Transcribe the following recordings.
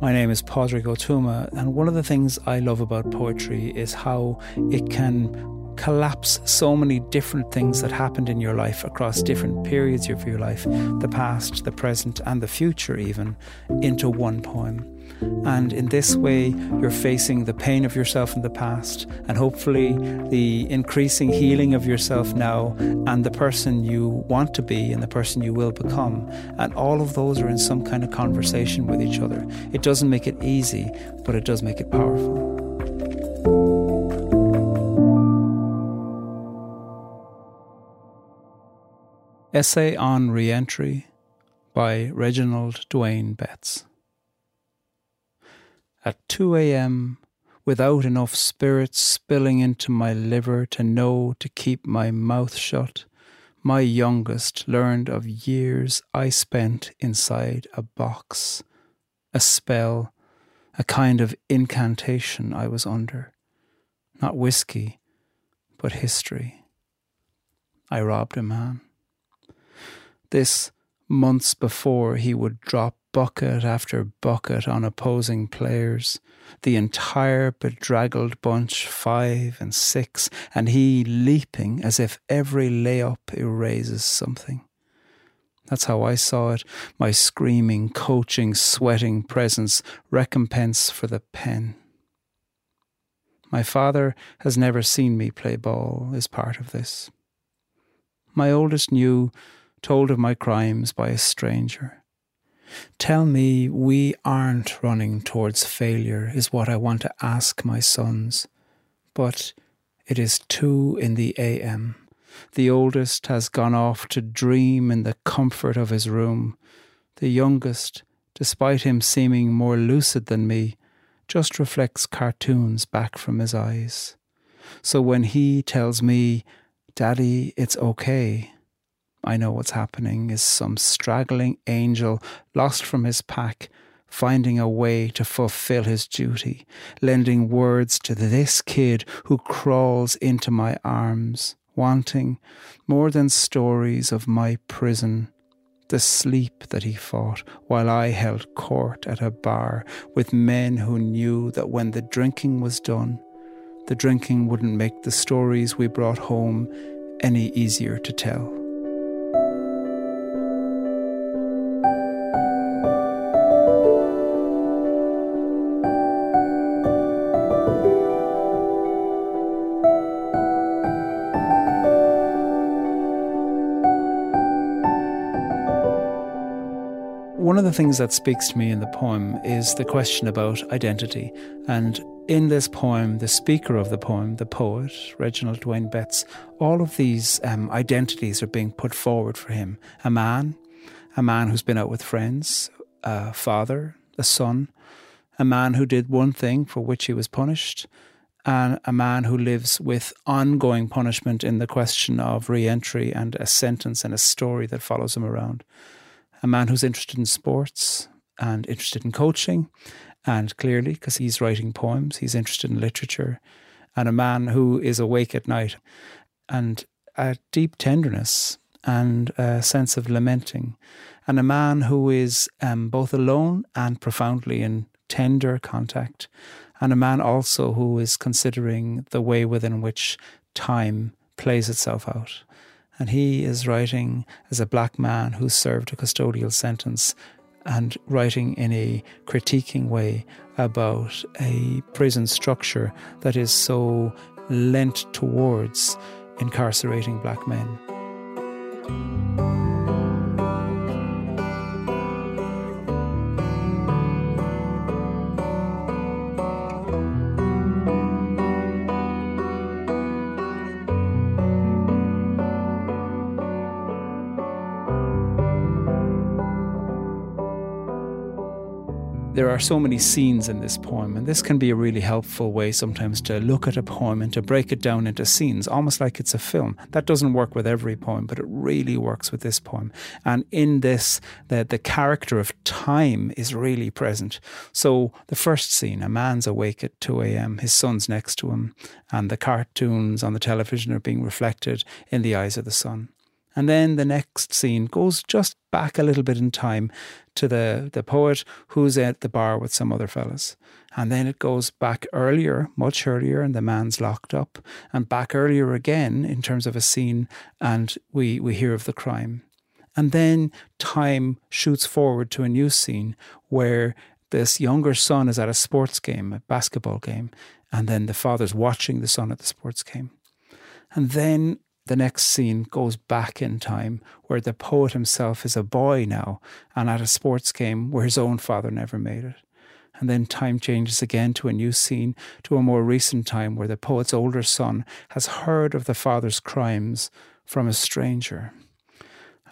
My name is Padraig Ó Tuama, and one of the things I love about poetry is how it can collapse so many different things that happened in your life across different periods of your life, the past, the present, and the future, even, into one poem. And in this way, you're facing the pain of yourself in the past and hopefully the increasing healing of yourself now and the person you want to be and the person you will become. And all of those are in some kind of conversation with each other. It doesn't make it easy, but it does make it powerful. Essay on Reentry by Reginald Dwayne Betts. At 2 a.m., without enough spirits spilling into my liver to know to keep my mouth shut, my youngest learned of years I spent inside a box, a spell, a kind of incantation I was under. Not whiskey, but history. I robbed a man. This months before he would drop bucket after bucket on opposing players, the entire bedraggled bunch, five and six, and he leaping as if every layup erases something. That's how I saw it, my screaming, coaching, sweating presence, recompense for the pen. My father has never seen me play ball, is part of this. My oldest knew told of my crimes by a stranger. Tell me we aren't running towards failure, is what I want to ask my sons. But it is two in the AM. The oldest has gone off to dream in the comfort of his room. The youngest, despite him seeming more lucid than me, just reflects cartoons back from his eyes. So when he tells me, Daddy, it's okay, I know what's happening is some straggling angel lost from his pack, finding a way to fulfill his duty, lending words to this kid who crawls into my arms, wanting more than stories of my prison. The sleep that he fought while I held court at a bar with men who knew that when the drinking was done, the drinking wouldn't make the stories we brought home any easier to tell. Of the things that speaks to me in the poem is the question about identity. And in this poem, the speaker of the poem, the poet, Reginald Dwayne Betts, all of these um, identities are being put forward for him. A man, a man who's been out with friends, a father, a son, a man who did one thing for which he was punished, and a man who lives with ongoing punishment in the question of re entry and a sentence and a story that follows him around a man who's interested in sports and interested in coaching, and clearly, because he's writing poems, he's interested in literature, and a man who is awake at night, and a deep tenderness and a sense of lamenting, and a man who is um, both alone and profoundly in tender contact, and a man also who is considering the way within which time plays itself out and he is writing as a black man who served a custodial sentence and writing in a critiquing way about a prison structure that is so lent towards incarcerating black men. There are so many scenes in this poem, and this can be a really helpful way sometimes to look at a poem and to break it down into scenes, almost like it's a film. That doesn't work with every poem, but it really works with this poem. And in this, the, the character of time is really present. So the first scene, a man's awake at 2 a.m., his son's next to him, and the cartoons on the television are being reflected in the eyes of the son. And then the next scene goes just back a little bit in time to the, the poet who's at the bar with some other fellas. And then it goes back earlier, much earlier, and the man's locked up, and back earlier again in terms of a scene, and we, we hear of the crime. And then time shoots forward to a new scene where this younger son is at a sports game, a basketball game, and then the father's watching the son at the sports game. And then the next scene goes back in time where the poet himself is a boy now and at a sports game where his own father never made it. And then time changes again to a new scene, to a more recent time where the poet's older son has heard of the father's crimes from a stranger.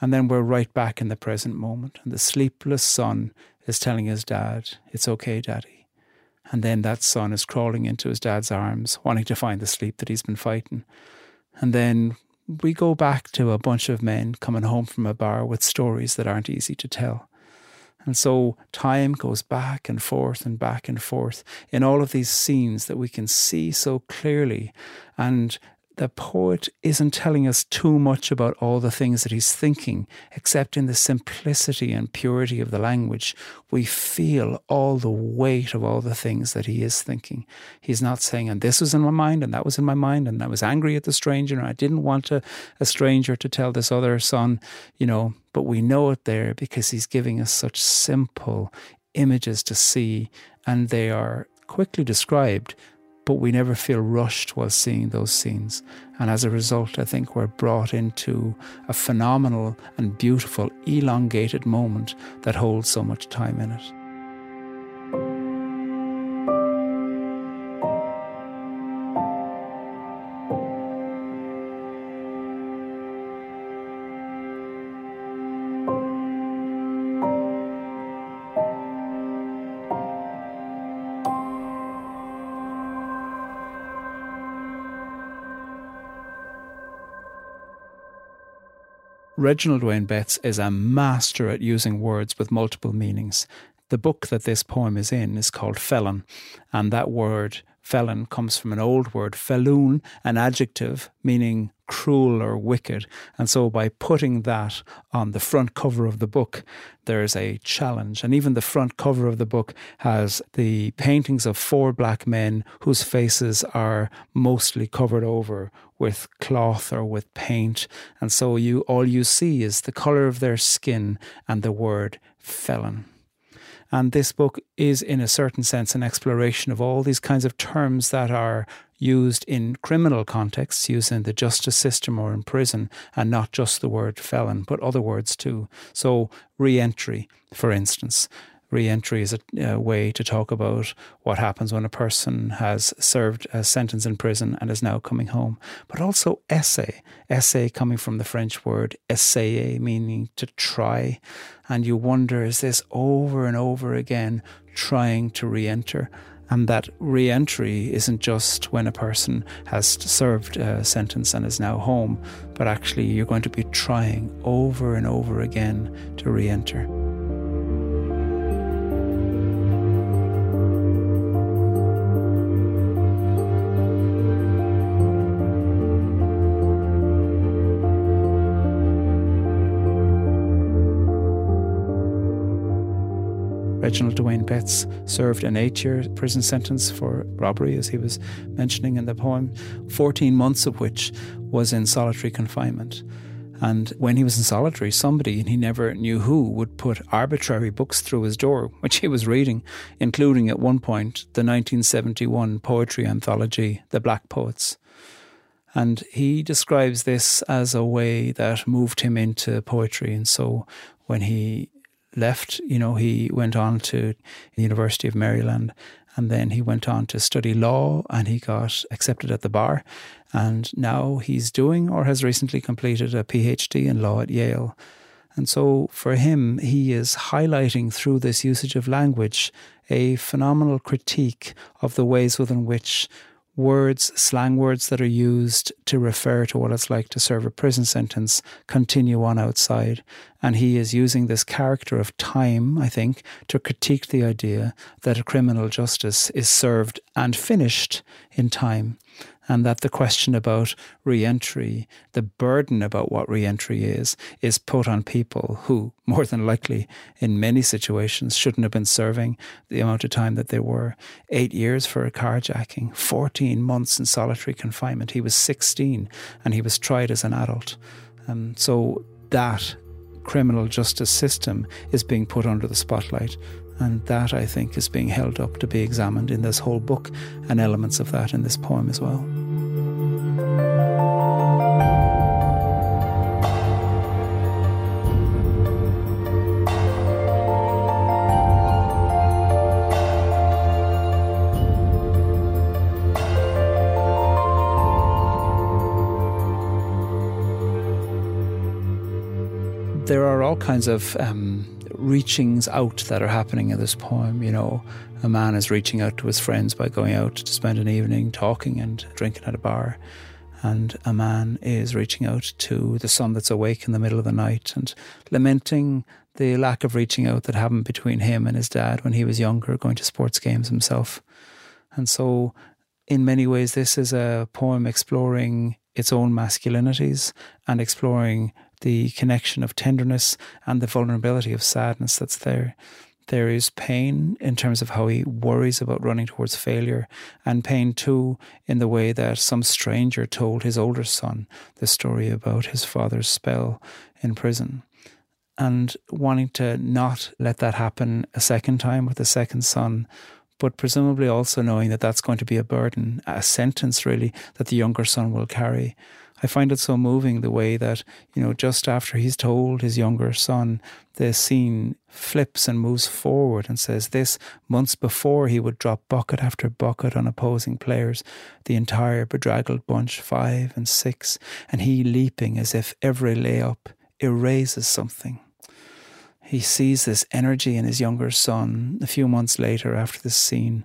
And then we're right back in the present moment, and the sleepless son is telling his dad, It's okay, daddy. And then that son is crawling into his dad's arms, wanting to find the sleep that he's been fighting. And then we go back to a bunch of men coming home from a bar with stories that aren't easy to tell. And so time goes back and forth and back and forth in all of these scenes that we can see so clearly. And the poet isn't telling us too much about all the things that he's thinking, except in the simplicity and purity of the language, we feel all the weight of all the things that he is thinking. He's not saying, and this was in my mind, and that was in my mind, and I was angry at the stranger, and I didn't want a, a stranger to tell this other son, you know, but we know it there because he's giving us such simple images to see, and they are quickly described but we never feel rushed while seeing those scenes. And as a result, I think we're brought into a phenomenal and beautiful, elongated moment that holds so much time in it. Reginald Dwayne Betts is a master at using words with multiple meanings. The book that this poem is in is called Felon, and that word felon comes from an old word, feloon, an adjective meaning cruel or wicked. And so by putting that on the front cover of the book, there's a challenge. And even the front cover of the book has the paintings of four black men whose faces are mostly covered over with cloth or with paint. And so you all you see is the color of their skin and the word felon. And this book is, in a certain sense, an exploration of all these kinds of terms that are used in criminal contexts, used in the justice system or in prison, and not just the word felon, but other words too. So, re entry, for instance. Re entry is a, a, way to talk about what happens when a person has served a sentence in prison and is now coming home. But also essay. Essay coming from the French word essayer, meaning to try. And you wonder, is this over and over again trying to re enter? And that re entry isn't just when a person has served a sentence and is now home, but actually you're going to be trying over and over again to re Reginald Dwayne Betts served an eight year prison sentence for robbery, as he was mentioning in the poem, 14 months of which was in solitary confinement. And when he was in solitary, somebody, and he never knew who, would put arbitrary books through his door, which he was reading, including at one point the 1971 poetry anthology, The Black Poets. And he describes this as a way that moved him into poetry. And so when he left, you know, he went on to the University of Maryland and then he went on to study law and he got accepted at the bar. And now he's doing or has recently completed a PhD in law at Yale. And so for him, he is highlighting through this usage of language a phenomenal critique of the ways within which words, slang words that are used to refer to what it's like to serve a prison sentence continue on outside. And he is using this character of time, I think, to critique the idea that a criminal justice is served and finished in time. And that the question about re-entry, the burden about what re-entry is, is put on people who, more than likely, in many situations, shouldn't have been serving the amount of time that they were. Eight years for a carjacking, 14 months in solitary confinement. He was 16 and he was tried as an adult. Um, so that criminal justice system is being put under the spotlight. And that, I think, is being held up to be examined in this whole book and elements of that in this poem as well. there are all kinds of um, reachings out that are happening in this poem. You know, a man is reaching out to his friends by going out to spend an evening talking and drinking at a bar. And a man is reaching out to the son that's awake in the middle of the night and lamenting the lack of reaching out that happened between him and his dad when he was younger, going to sports games himself. And so, in many ways, this is a poem exploring its own masculinities and exploring the connection of tenderness and the vulnerability of sadness that's there. There is pain in terms of how he worries about running towards failure, and pain too in the way that some stranger told his older son the story about his father's spell in prison. And wanting to not let that happen a second time with the second son, but presumably also knowing that that's going to be a burden, a sentence really that the younger son will carry. I find it so moving the way that, you know, just after he's told his younger son, the scene flips and moves forward and says this months before he would drop bucket after bucket on opposing players, the entire bedraggled bunch, five and six, and he leaping as if every layup erases something. He sees this energy in his younger son a few months later after this scene,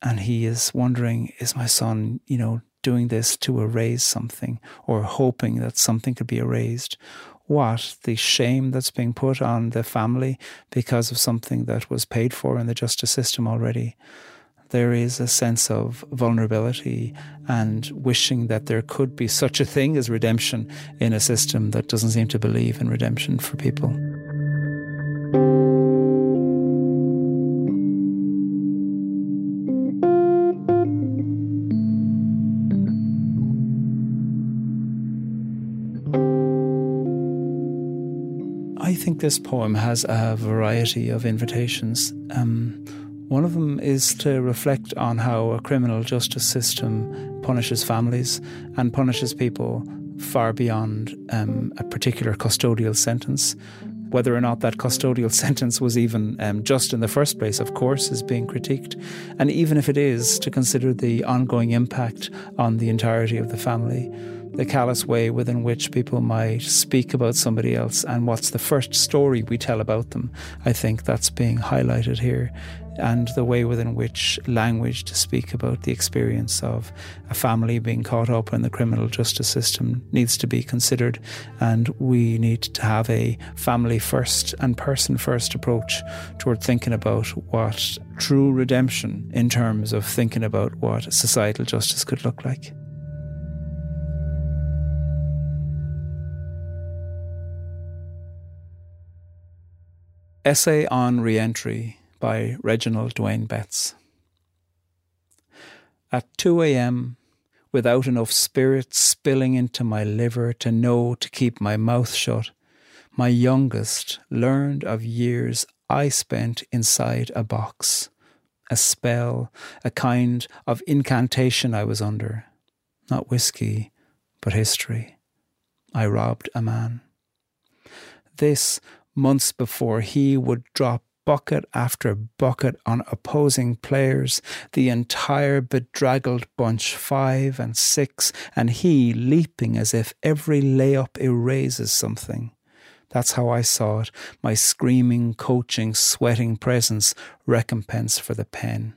and he is wondering, is my son, you know, doing this to erase something or hoping that something could be erased. What? The shame that's being put on the family because of something that was paid for in the justice system already. There is a sense of vulnerability and wishing that there could be such a thing as redemption in a system that doesn't seem to believe in redemption for people. Think this poem has a variety of invitations. Um, one of them is to reflect on how a criminal justice system punishes families and punishes people far beyond um, a particular custodial sentence. Whether or not that custodial sentence was even um, just in the first place, of course, is being critiqued. And even if it is, to consider the ongoing impact on the entirety of the family the callous way within which people might speak about somebody else and what's the first story we tell about them. I think that's being highlighted here. And the way within which language to speak about the experience of a family being caught up in the criminal justice system needs to be considered. And we need to have a family first and person first approach toward thinking about what true redemption in terms of thinking about what societal justice could look like. Essay on Reentry by Reginald Dwayne Betts. At 2 a.m., without enough spirit spilling into my liver to know to keep my mouth shut, my youngest learned of years I spent inside a box, a spell, a kind of incantation I was under. Not whiskey, but history. I robbed a man. This months before he would drop bucket after bucket on opposing players, the entire bedraggled bunch, five and six, and he leaping as if every layup erases something. That's how I saw it, my screaming, coaching, sweating presence, recompense for the pen.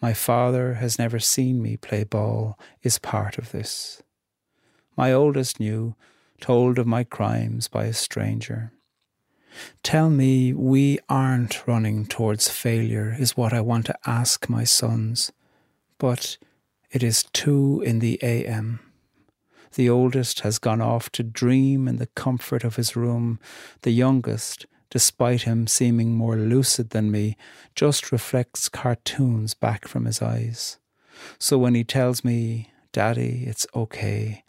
My father has never seen me play ball, is part of this. My oldest knew, told of my crimes by a stranger. Tell me we aren't running towards failure, is what I want to ask my sons. But It is two in the a.m. The oldest has gone off to dream in the comfort of his room. The youngest, despite him seeming more lucid than me, just reflects cartoons back from his eyes. So when he tells me, Daddy, it's okay,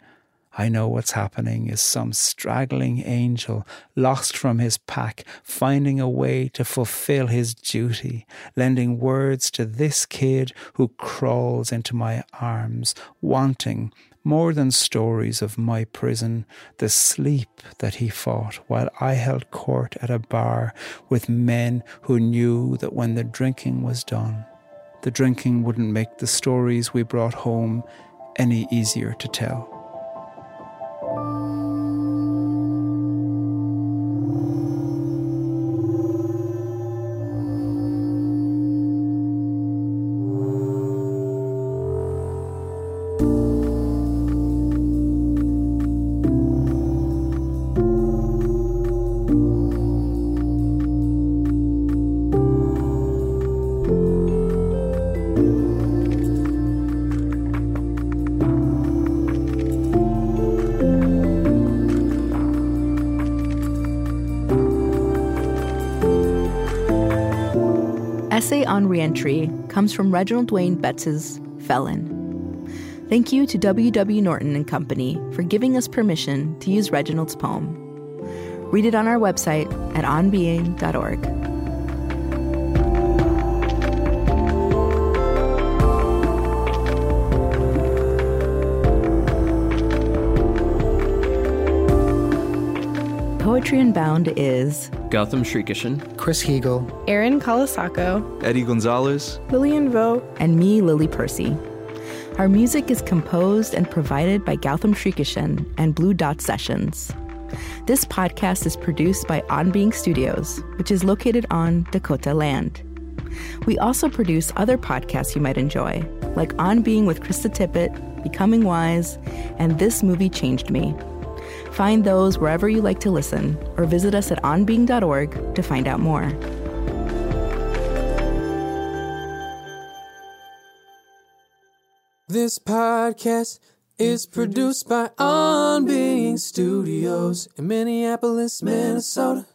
I know what's happening is some straggling angel lost from his pack, finding a way to fulfill his duty, lending words to this kid who crawls into my arms, wanting, more than stories of my prison, the sleep that he fought while I held court at a bar with men who knew that when the drinking was done, the drinking wouldn't make the stories we brought home any easier to tell. Essay on reentry comes from Reginald Dwayne Betts's Felon. Thank you to W.W. Norton and Company for giving us permission to use Reginald's poem. Read it on our website at onbeing.org. Poetry Unbound is Gautam Srikishan, Chris Heagle, Erin Colasacco, Eddie Gonzalez, Lilian Vo, and me, Lily Percy. Our music is composed and provided by Gautam Srikishan and Blue Dot Sessions. This podcast is produced by On Being Studios, which is located on Dakota land. We also produce other podcasts you might enjoy, like On Being with Krista Tippett, Becoming Wise, and This Movie Changed Me. Find those wherever you like to listen, or visit us at onbeing.org to find out more. This podcast is produced by On Being Studios in Minneapolis, Minnesota.